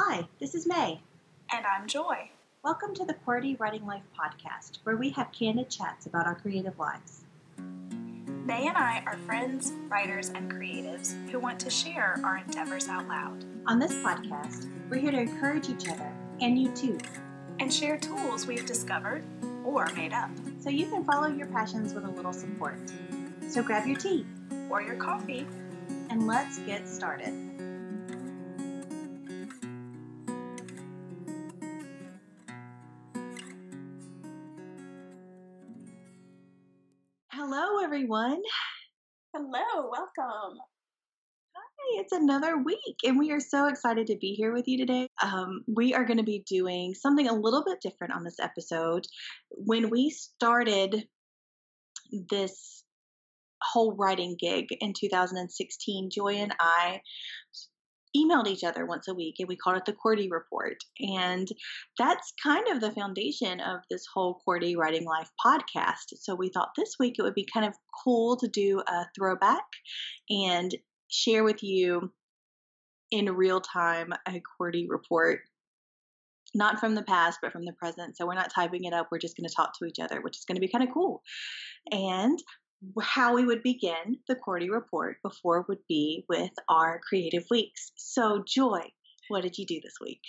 Hi, this is May. And I'm Joy. Welcome to the QWERTY Writing Life podcast, where we have candid chats about our creative lives. May and I are friends, writers, and creatives who want to share our endeavors out loud. On this podcast, we're here to encourage each other, and you too, and share tools we've discovered or made up. So you can follow your passions with a little support. So grab your tea or your coffee and let's get started. Everyone. Hello, welcome. Hi, it's another week, and we are so excited to be here with you today. Um, we are going to be doing something a little bit different on this episode. When we started this whole writing gig in 2016, Joy and I emailed each other once a week and we called it the QWERTY Report. And that's kind of the foundation of this whole QWERTY Writing Life podcast. So we thought this week it would be kind of cool to do a throwback and share with you in real time a QWERTY report. Not from the past, but from the present. So we're not typing it up. We're just going to talk to each other, which is going to be kind of cool. And how we would begin the QWERTY report before would be with our creative weeks. So, Joy, what did you do this week?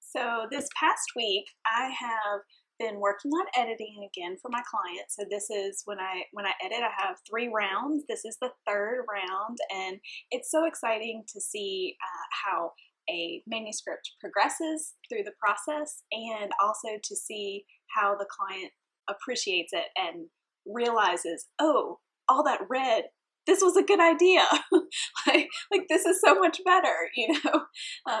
So, this past week, I have been working on editing again for my clients. So this is when I when I edit, I have three rounds. This is the third round, and it's so exciting to see uh, how a manuscript progresses through the process, and also to see how the client appreciates it and realizes, oh, all that red this was a good idea. Like like this is so much better you know?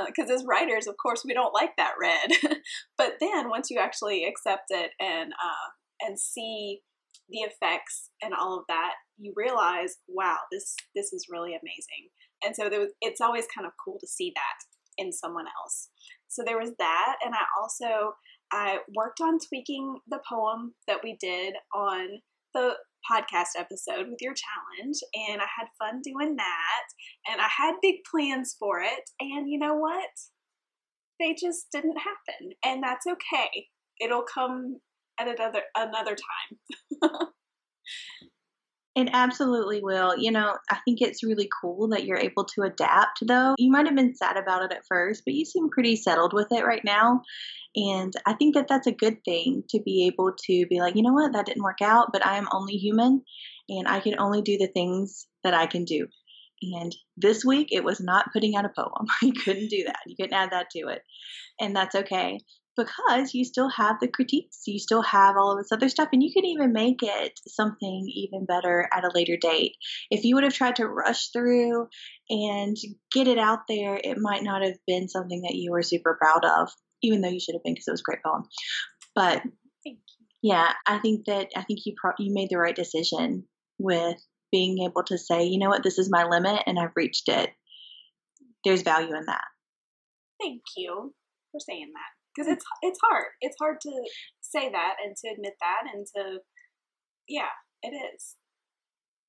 Because uh, as writers of course we don't like that red. But then once you actually accept it and uh, and see the effects and all of that you realize wow this this is really amazing. And so was, it's always kind of cool to see that in someone else. So there was that and i also i worked on tweaking the poem that we did on the podcast episode with your challenge and I had fun doing that and I had big plans for it and you know what? They just didn't happen and that's okay. It'll come at another another time. It absolutely will. You know, I think it's really cool that you're able to adapt, though. You might have been sad about it at first, but you seem pretty settled with it right now. And I think that that's a good thing to be able to be like, you know what, that didn't work out, but I am only human and I can only do the things that I can do. And this week it was not putting out a poem. you couldn't do that. You couldn't add that to it. And that's okay because you still have the critiques, you still have all of this other stuff, and you can even make it something even better at a later date. If you would have tried to rush through and get it out there, it might not have been something that you were super proud of, even though you should have been because it was a great poem. But yeah, I think that I think you pro- you made the right decision with being able to say, you know what, this is my limit, and I've reached it. There's value in that. Thank you for saying that because it's it's hard. It's hard to say that and to admit that and to yeah, it is.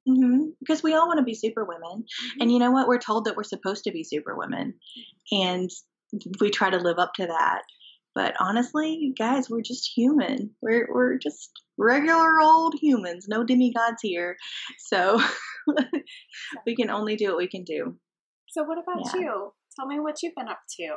Mm-hmm. Because we all want to be super women, mm-hmm. and you know what? We're told that we're supposed to be super women, and we try to live up to that. But honestly, guys, we're just human. We're we're just regular old humans. No demigods here. So we can only do what we can do. So what about yeah. you? Tell me what you've been up to.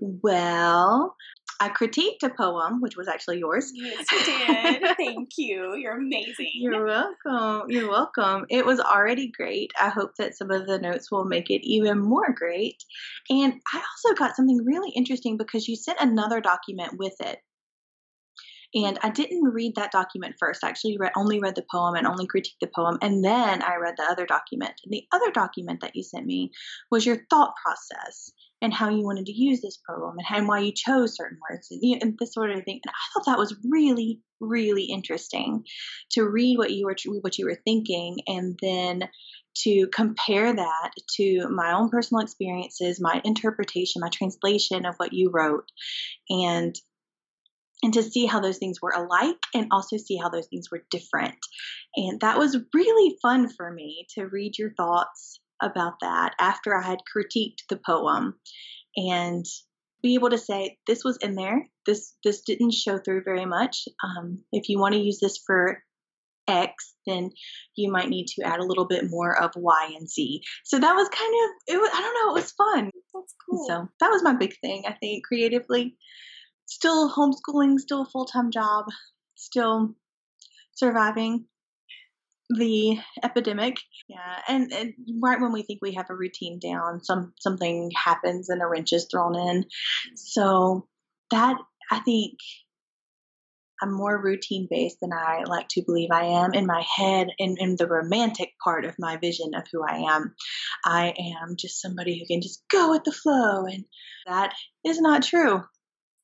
Well, I critiqued a poem, which was actually yours. Yes, you did. Thank you. You're amazing. You're welcome. You're welcome. It was already great. I hope that some of the notes will make it even more great. And I also got something really interesting because you sent another document with it. And I didn't read that document first. I actually read, only read the poem and only critiqued the poem. And then I read the other document. And the other document that you sent me was your thought process and how you wanted to use this poem and, how, and why you chose certain words and, and this sort of thing. And I thought that was really, really interesting to read what you were what you were thinking and then to compare that to my own personal experiences, my interpretation, my translation of what you wrote, and and to see how those things were alike and also see how those things were different. And that was really fun for me to read your thoughts about that after I had critiqued the poem and be able to say this was in there. This this didn't show through very much. Um, if you want to use this for X, then you might need to add a little bit more of Y and Z. So that was kind of it was I don't know, it was fun. That's cool. So that was my big thing, I think, creatively. Still homeschooling, still a full time job, still surviving the epidemic. Yeah, and, and right when we think we have a routine down, some something happens and a wrench is thrown in. So that I think I'm more routine based than I like to believe I am in my head and in the romantic part of my vision of who I am. I am just somebody who can just go with the flow, and that is not true,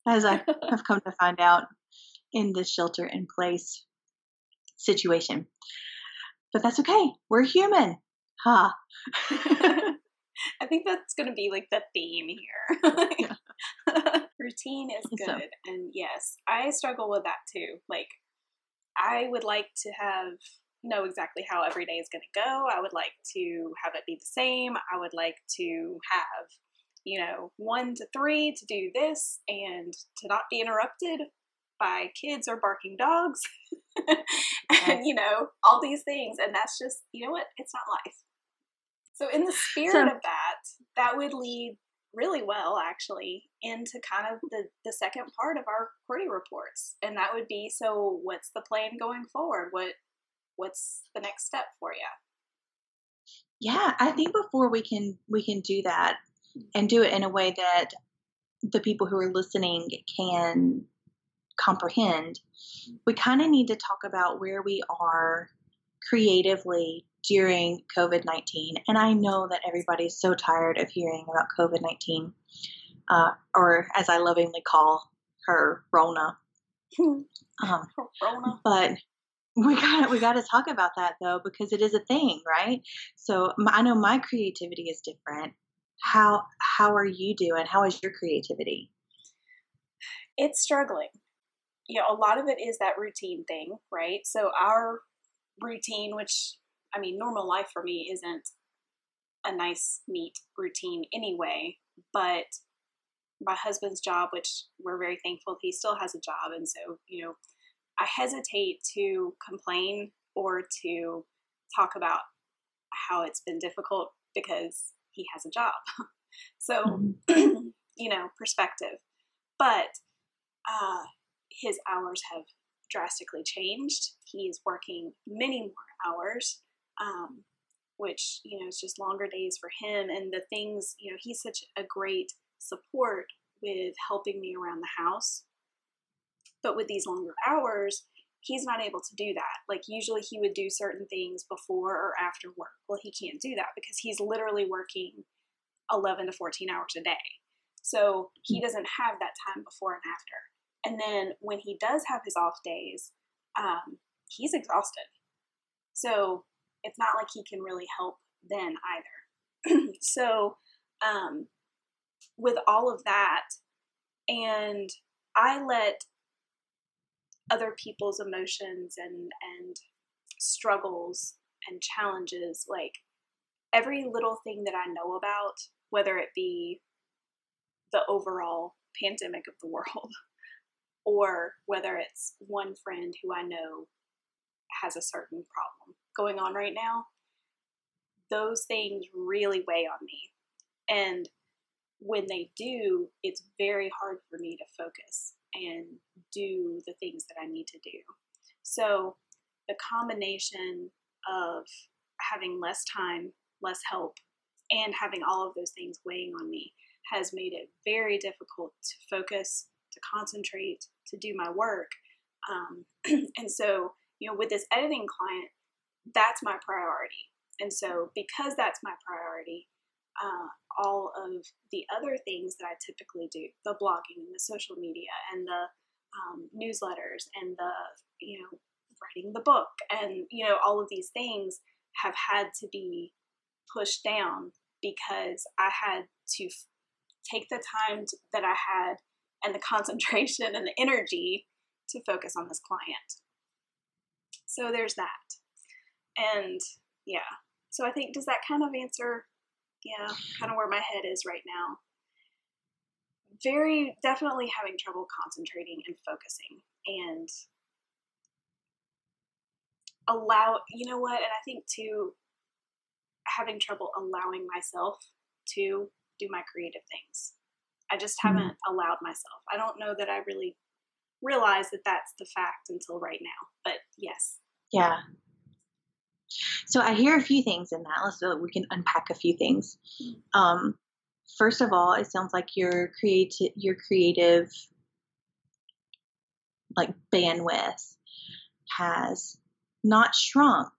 as I have come to find out in this shelter in place situation. But that's okay. We're human. Ha. Huh. I think that's going to be like the theme here. Routine is good. So. And yes, I struggle with that too. Like, I would like to have know exactly how every day is going to go. I would like to have it be the same. I would like to have, you know, one to three to do this and to not be interrupted by kids or barking dogs. And you know all these things. And that's just you know what? It's not life. So in the spirit so, of that that would lead really well actually into kind of the the second part of our QWERTY reports. And that would be so what's the plan going forward? What what's the next step for you yeah i think before we can we can do that and do it in a way that the people who are listening can comprehend, we kind of need to talk about where we are creatively during COVID 19. And I know that everybody's so tired of hearing about COVID 19, uh, or as I lovingly call her, Rona. Um, Rona. But we got we got to talk about that though because it is a thing, right? So I know my creativity is different. How how are you doing? How is your creativity? It's struggling you know, a lot of it is that routine thing, right? So our routine, which I mean, normal life for me isn't a nice, neat routine anyway, but my husband's job, which we're very thankful he still has a job. And so, you know, I hesitate to complain or to talk about how it's been difficult because he has a job. so, mm-hmm. you know, perspective. But uh, his hours have drastically changed. He's working many more hours, um, which you know is just longer days for him. And the things you know, he's such a great support with helping me around the house. But with these longer hours, he's not able to do that. Like usually he would do certain things before or after work. Well, he can't do that because he's literally working 11 to 14 hours a day. So he hmm. doesn't have that time before and after. And then when he does have his off days, um, he's exhausted. So it's not like he can really help then either. so um, with all of that, and I let other people's emotions and and struggles and challenges like every little thing that I know about, whether it be the overall pandemic of the world or whether it's one friend who I know has a certain problem going on right now, those things really weigh on me. And when they do, it's very hard for me to focus and do the things that I need to do. So, the combination of having less time, less help, and having all of those things weighing on me has made it very difficult to focus to concentrate, to do my work. Um, and so, you know, with this editing client, that's my priority. And so, because that's my priority, uh, all of the other things that I typically do the blogging and the social media and the um, newsletters and the, you know, writing the book and, you know, all of these things have had to be pushed down because I had to f- take the time to, that I had and the concentration and the energy to focus on this client. So there's that. And yeah, so I think, does that kind of answer, yeah, kind of where my head is right now? very definitely having trouble concentrating and focusing and allow you know what and i think too having trouble allowing myself to do my creative things i just Mhm. haven't allowed myself i don't know that i really realized that that's the fact until right now but yes Yeah. So I hear a few things in that. Let's so we can unpack a few things. Um, first of all, it sounds like your creative your creative like bandwidth has not shrunk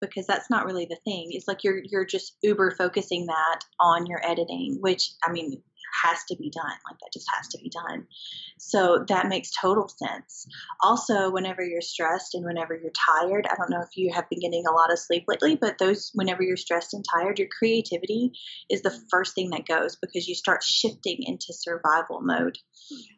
because that's not really the thing. It's like you're you're just uber focusing that on your editing, which I mean has to be done. Like that just has to be done. So that makes total sense. Also, whenever you're stressed and whenever you're tired, I don't know if you have been getting a lot of sleep lately, but those whenever you're stressed and tired, your creativity is the first thing that goes because you start shifting into survival mode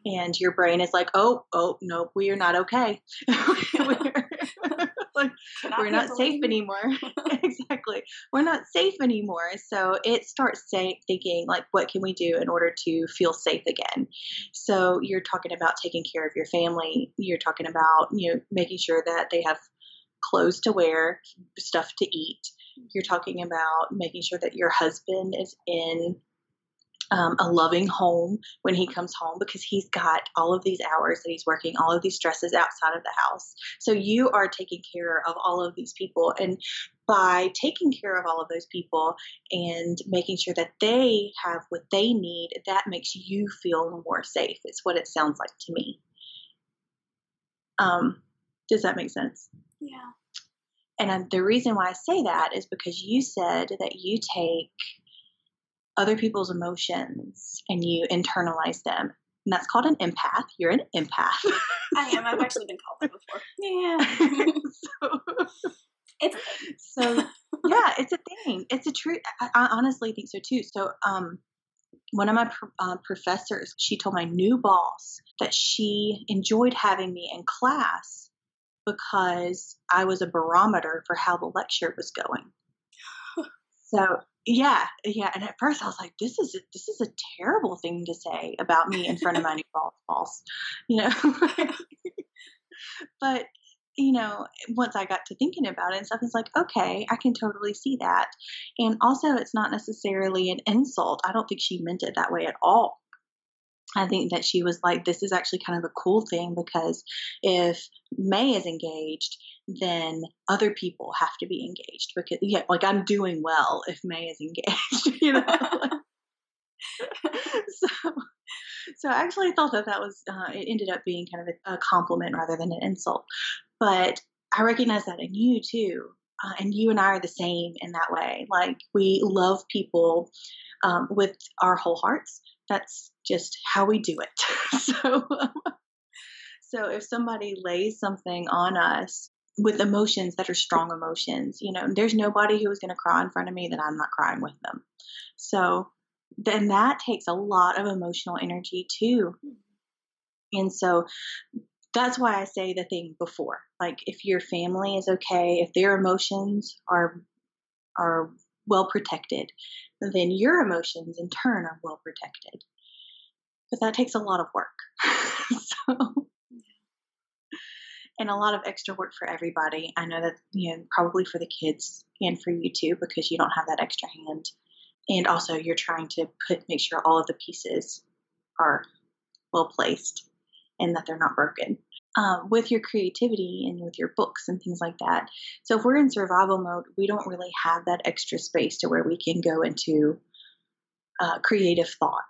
and your brain is like, "Oh, oh, no, we are not okay. we're, like, we're not safe anymore." exactly. We're not safe anymore. So it starts say, thinking like, "What can we do in order to feel safe again?" So you're talking about taking care of your family. You're talking about you know making sure that they have clothes to wear, stuff to eat. You're talking about making sure that your husband is in um, a loving home when he comes home because he's got all of these hours that he's working, all of these stresses outside of the house. So you are taking care of all of these people. And by taking care of all of those people and making sure that they have what they need, that makes you feel more safe. It's what it sounds like to me. Um, does that make sense? yeah And the reason why I say that is because you said that you take other people's emotions and you internalize them. And that's called an empath. You're an empath. i am i've actually been called that before yeah so, it's a thing. so, yeah, it's a thing. It's a true. I, I honestly think so too. So, um, one of my pr- uh, professors, she told my new boss that she enjoyed having me in class because I was a barometer for how the lecture was going. So yeah, yeah. And at first I was like, this is a, this is a terrible thing to say about me in front of my new boss, you know. but you know, once I got to thinking about it and stuff, it's like, okay, I can totally see that. And also, it's not necessarily an insult. I don't think she meant it that way at all. I think that she was like, this is actually kind of a cool thing because if May is engaged, then other people have to be engaged because, yeah, like I'm doing well if May is engaged, you know? so, so I actually thought that that was, uh, it ended up being kind of a, a compliment rather than an insult. But I recognize that in you too. Uh, and you and I are the same in that way. Like we love people um, with our whole hearts. That's just how we do it. so, so if somebody lays something on us with emotions that are strong emotions, you know, there's nobody who is going to cry in front of me that I'm not crying with them. So then that takes a lot of emotional energy too. And so that's why I say the thing before. Like if your family is okay, if their emotions are are well protected, then your emotions in turn are well protected. But that takes a lot of work. so and a lot of extra work for everybody. I know that you know probably for the kids and for you too because you don't have that extra hand. And also you're trying to put make sure all of the pieces are well placed and that they're not broken. Um, with your creativity and with your books and things like that. So if we're in survival mode, we don't really have that extra space to where we can go into uh, creative thought.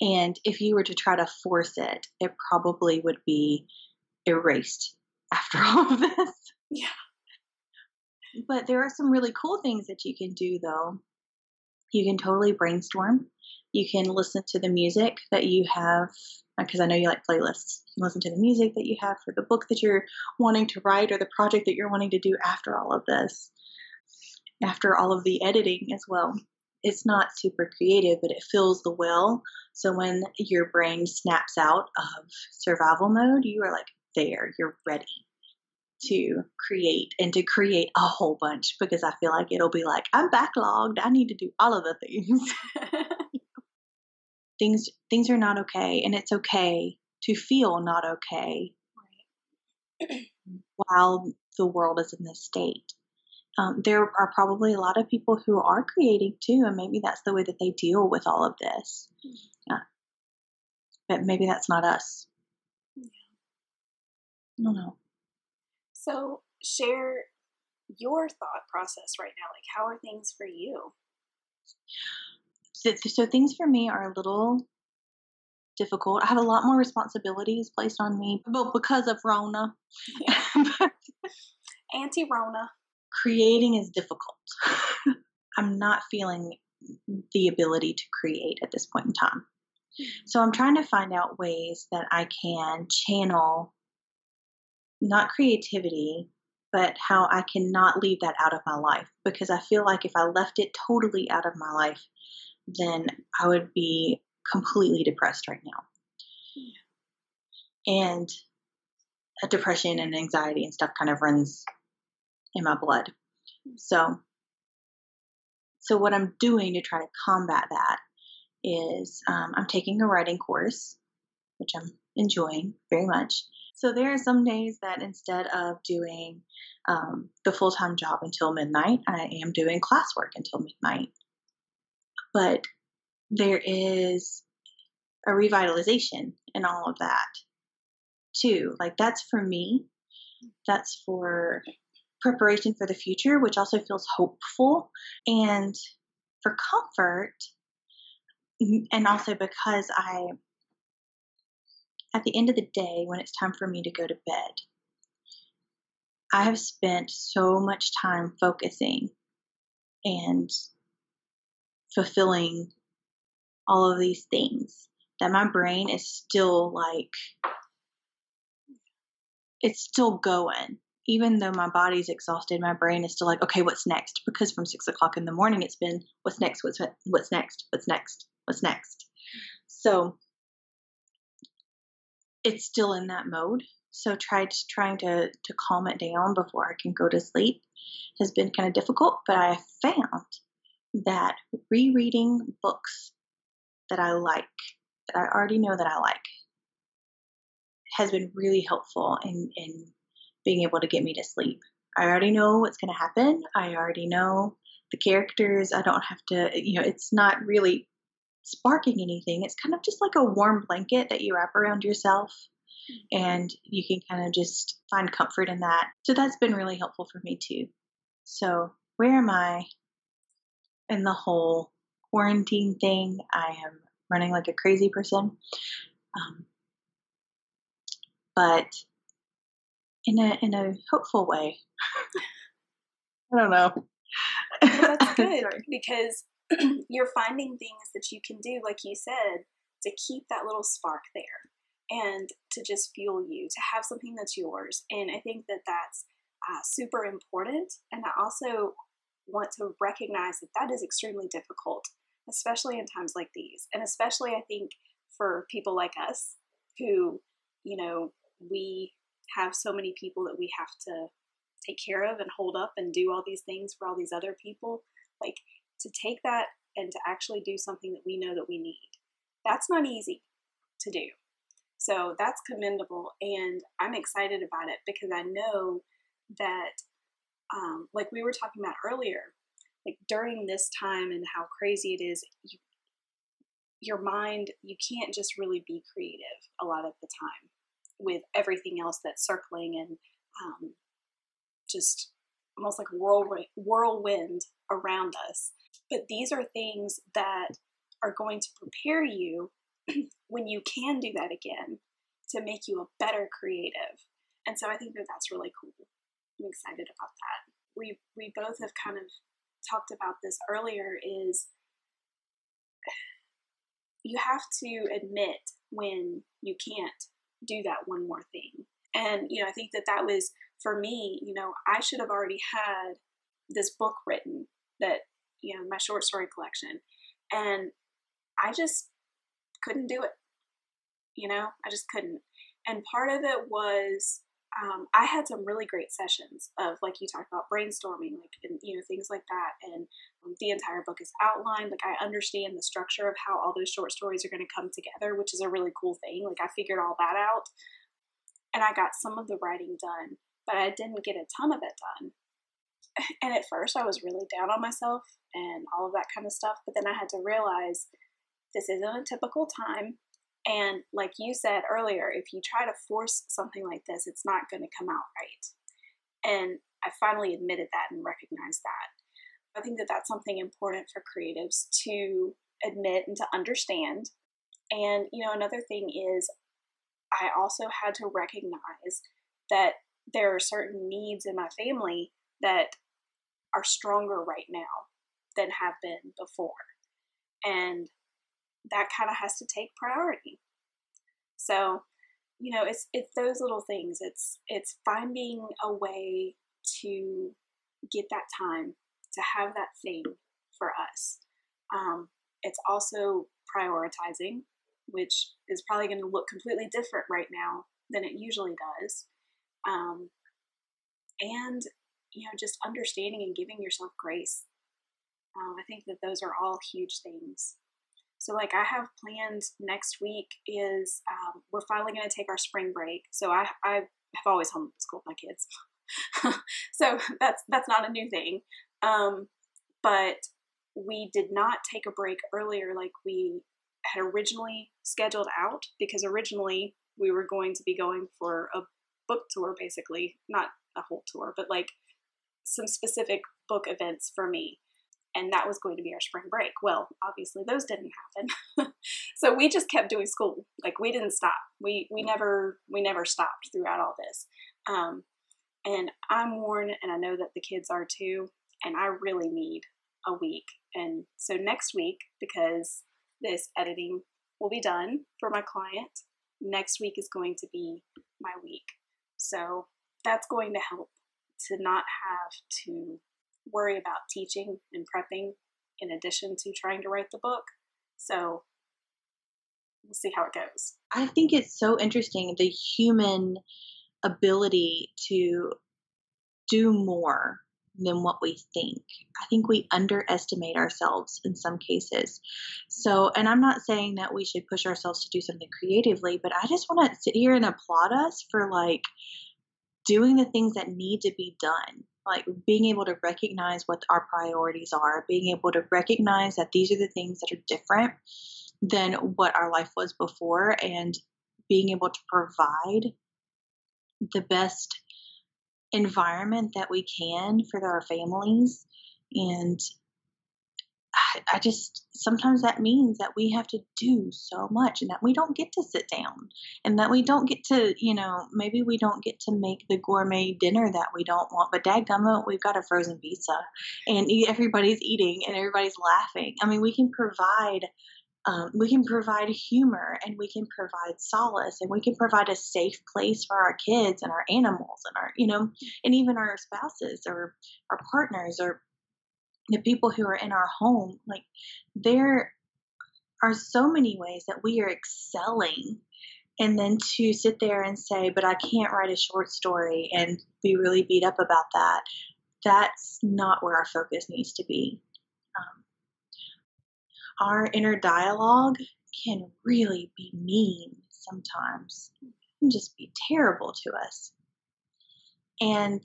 And if you were to try to force it, it probably would be erased after all of this. Yeah. But there are some really cool things that you can do, though. You can totally brainstorm. You can listen to the music that you have, because I know you like playlists. You can listen to the music that you have for the book that you're wanting to write or the project that you're wanting to do after all of this, after all of the editing as well. It's not super creative, but it fills the well. So when your brain snaps out of survival mode, you are like there, you're ready to create and to create a whole bunch because I feel like it'll be like, I'm backlogged. I need to do all of the things. things things are not okay and it's okay to feel not okay right. while the world is in this state um, there are probably a lot of people who are creating too and maybe that's the way that they deal with all of this mm-hmm. yeah. but maybe that's not us yeah. i don't know so share your thought process right now like how are things for you so, things for me are a little difficult. I have a lot more responsibilities placed on me, well, because of Rona. Yeah. Anti Rona. Creating is difficult. I'm not feeling the ability to create at this point in time. Hmm. So I'm trying to find out ways that I can channel not creativity, but how I cannot leave that out of my life because I feel like if I left it totally out of my life, then I would be completely depressed right now. And depression and anxiety and stuff kind of runs in my blood. So, so what I'm doing to try to combat that is um, I'm taking a writing course, which I'm enjoying very much. So there are some days that instead of doing um, the full time job until midnight, I am doing classwork until midnight but there is a revitalization in all of that too. Like that's for me, that's for preparation for the future, which also feels hopeful and for comfort. And also because I, at the end of the day, when it's time for me to go to bed, I have spent so much time focusing and fulfilling all of these things that my brain is still like it's still going. Even though my body's exhausted my brain is still like okay what's next? Because from six o'clock in the morning it's been what's next? What's what's next? What's next? What's next? So it's still in that mode. So tried trying to to calm it down before i can go to sleep has been kind of difficult but i found that rereading books that I like, that I already know that I like, has been really helpful in, in being able to get me to sleep. I already know what's going to happen. I already know the characters. I don't have to, you know, it's not really sparking anything. It's kind of just like a warm blanket that you wrap around yourself mm-hmm. and you can kind of just find comfort in that. So that's been really helpful for me too. So, where am I in the whole quarantine thing. I am running like a crazy person. Um, but in a in a hopeful way. I don't know. well, that's good because you're finding things that you can do, like you said, to keep that little spark there and to just fuel you, to have something that's yours. And I think that that's uh, super important. And I also want to recognize that that is extremely difficult, especially in times like these. And especially, I think, for people like us who, you know, we have so many people that we have to take care of and hold up and do all these things for all these other people. Like to take that and to actually do something that we know that we need. That's not easy to do. So that's commendable. And I'm excited about it because I know that um, like we were talking about earlier, like during this time and how crazy it is, you, your mind, you can't just really be creative a lot of the time with everything else that's circling and um, just almost like whirlwind, whirlwind around us. But these are things that are going to prepare you when you can do that again to make you a better creative. And so I think that that's really cool. I'm excited about that. We we both have kind of talked about this earlier is you have to admit when you can't do that one more thing. And you know, I think that that was for me, you know, I should have already had this book written that, you know, my short story collection. And I just couldn't do it. You know, I just couldn't. And part of it was um, I had some really great sessions of like you talked about brainstorming, like and you know things like that, and um, the entire book is outlined. Like I understand the structure of how all those short stories are going to come together, which is a really cool thing. Like I figured all that out, and I got some of the writing done, but I didn't get a ton of it done. And at first, I was really down on myself and all of that kind of stuff. But then I had to realize this isn't a typical time and like you said earlier, if you try to force something like this, it's not going to come out right. And I finally admitted that and recognized that. I think that that's something important for creatives to admit and to understand. And, you know, another thing is I also had to recognize that there are certain needs in my family that are stronger right now than have been before. And that kind of has to take priority. So, you know, it's it's those little things. It's it's finding a way to get that time to have that thing for us. Um, it's also prioritizing, which is probably going to look completely different right now than it usually does. Um, and you know, just understanding and giving yourself grace. Um, I think that those are all huge things. So, like, I have planned next week is um, we're finally going to take our spring break. So, I, I have always homeschooled my kids, so that's that's not a new thing. Um, but we did not take a break earlier like we had originally scheduled out because originally we were going to be going for a book tour, basically, not a whole tour, but like some specific book events for me and that was going to be our spring break. Well, obviously those didn't happen. so we just kept doing school. Like we didn't stop. We we never we never stopped throughout all this. Um, and I'm worn, and I know that the kids are too. And I really need a week. And so next week, because this editing will be done for my client, next week is going to be my week. So that's going to help to not have to worry about teaching and prepping in addition to trying to write the book. So we'll see how it goes. I think it's so interesting the human ability to do more than what we think. I think we underestimate ourselves in some cases. So, and I'm not saying that we should push ourselves to do something creatively, but I just want to sit here and applaud us for like doing the things that need to be done like being able to recognize what our priorities are, being able to recognize that these are the things that are different than what our life was before, and being able to provide the best environment that we can for our families and I just sometimes that means that we have to do so much and that we don't get to sit down and that we don't get to, you know, maybe we don't get to make the gourmet dinner that we don't want, but dadgummit, we've got a frozen pizza and everybody's eating and everybody's laughing. I mean, we can provide um, we can provide humor and we can provide solace and we can provide a safe place for our kids and our animals and our you know and even our spouses or our partners or the people who are in our home, like there are so many ways that we are excelling. And then to sit there and say, but I can't write a short story and be really beat up about that, that's not where our focus needs to be. Um, our inner dialogue can really be mean sometimes and just be terrible to us. And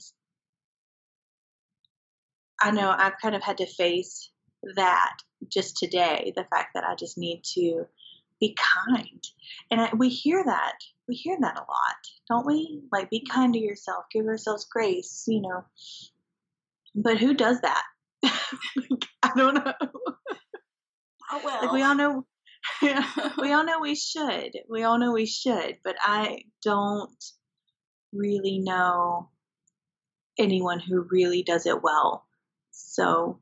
I know I've kind of had to face that just today the fact that I just need to be kind. And I, we hear that. We hear that a lot, don't we? Like, be kind to yourself, give ourselves grace, you know. But who does that? I don't know. Oh, well. Like, we all know. Yeah, we all know we should. We all know we should, but I don't really know anyone who really does it well. So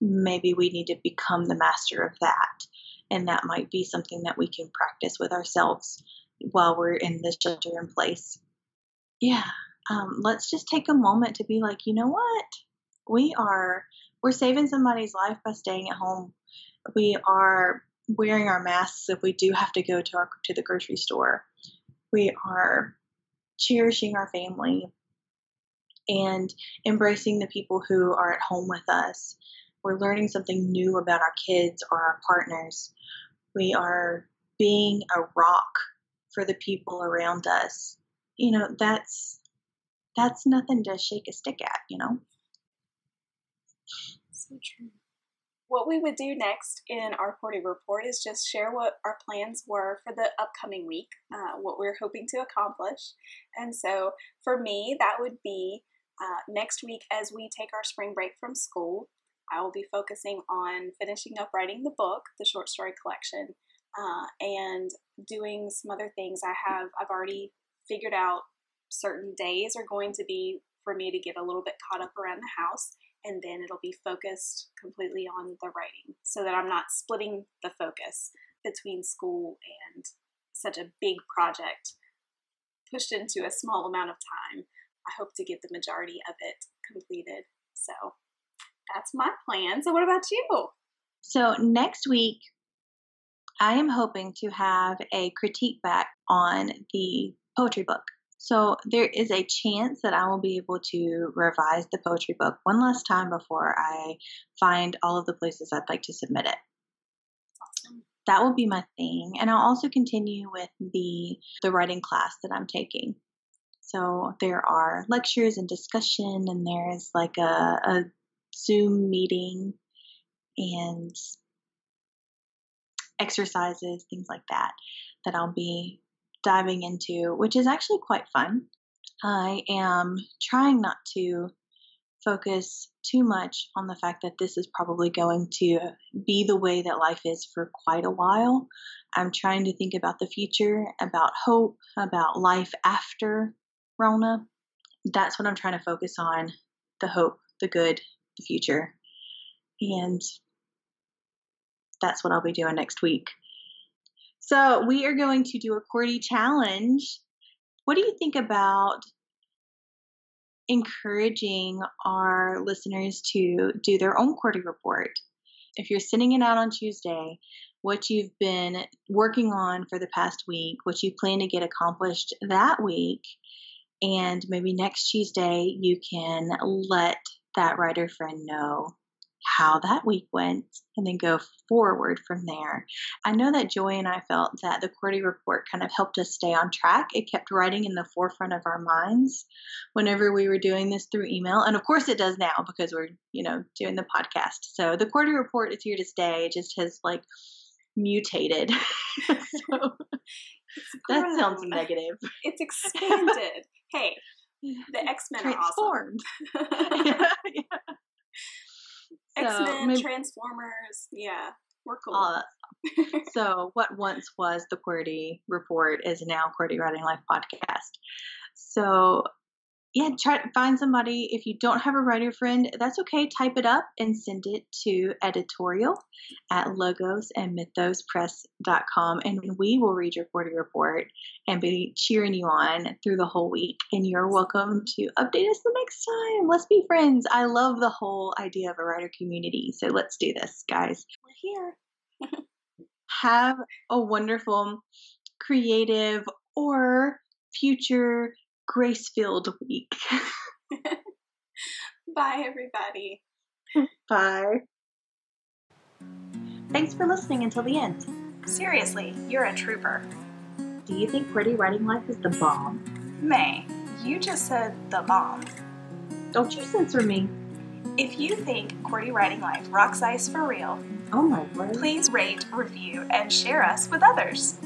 maybe we need to become the master of that. And that might be something that we can practice with ourselves while we're in this shelter in place. Yeah. Um, let's just take a moment to be like, you know what? We are we're saving somebody's life by staying at home. We are wearing our masks if we do have to go to our to the grocery store. We are cherishing our family and embracing the people who are at home with us. We're learning something new about our kids or our partners. We are being a rock for the people around us. You know, that's that's nothing to shake a stick at, you know. So true. What we would do next in our QWERTY report is just share what our plans were for the upcoming week, uh, what we're hoping to accomplish. And so for me, that would be uh, next week as we take our spring break from school. I will be focusing on finishing up writing the book, the short story collection, uh, and doing some other things. I have I've already figured out certain days are going to be for me to get a little bit caught up around the house and then it'll be focused completely on the writing so that I'm not splitting the focus between school and such a big project pushed into a small amount of time. I hope to get the majority of it completed. So that's my plan. So, what about you? So, next week, I am hoping to have a critique back on the poetry book. So there is a chance that I will be able to revise the poetry book one last time before I find all of the places I'd like to submit it. Awesome. That will be my thing, and I'll also continue with the the writing class that I'm taking. So there are lectures and discussion, and there's like a, a Zoom meeting and exercises, things like that, that I'll be diving into, which is actually quite fun. I am trying not to focus too much on the fact that this is probably going to be the way that life is for quite a while. I'm trying to think about the future, about hope, about life after Rona. That's what I'm trying to focus on the hope, the good, the future. And that's what I'll be doing next week. So we are going to do a QWERTY challenge. What do you think about encouraging our listeners to do their own QWERTY report? If you're sending it out on Tuesday, what you've been working on for the past week, what you plan to get accomplished that week, and maybe next Tuesday you can let that writer friend know how that week went and then go forward from there. I know that Joy and I felt that the QWERTY report kind of helped us stay on track. It kept writing in the forefront of our minds whenever we were doing this through email. And of course it does now because we're, you know, doing the podcast. So the QWERTY report is here to stay. It just has like mutated. so that sounds negative. It's expanded. Hey, the X Men are awesome. yeah, yeah. X Men, maybe- Transformers. Yeah, we're cool. stuff. so what once was the QWERTY report is now QWERTY Writing Life podcast. So yeah, try to find somebody. If you don't have a writer friend, that's okay. Type it up and send it to editorial at logosandmythospress.com and we will read your QWERTY report and be cheering you on through the whole week. And you're welcome to update us the next time. Let's be friends. I love the whole idea of a writer community. So let's do this, guys. we're here. Have a wonderful, creative, or future grace filled week. Bye, everybody. Bye. Thanks for listening until the end. Seriously, you're a trooper. Do you think QWERTY Writing Life is the bomb? May, you just said the bomb. Don't you censor me. If you think QWERTY Writing Life rocks ice for real, Oh my word. please rate, review, and share us with others.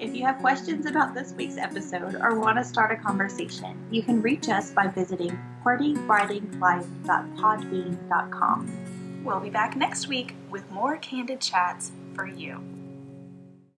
If you have questions about this week's episode or want to start a conversation, you can reach us by visiting QWERTYWritingLife.podbean.com. We'll be back next week with more candid chats for you.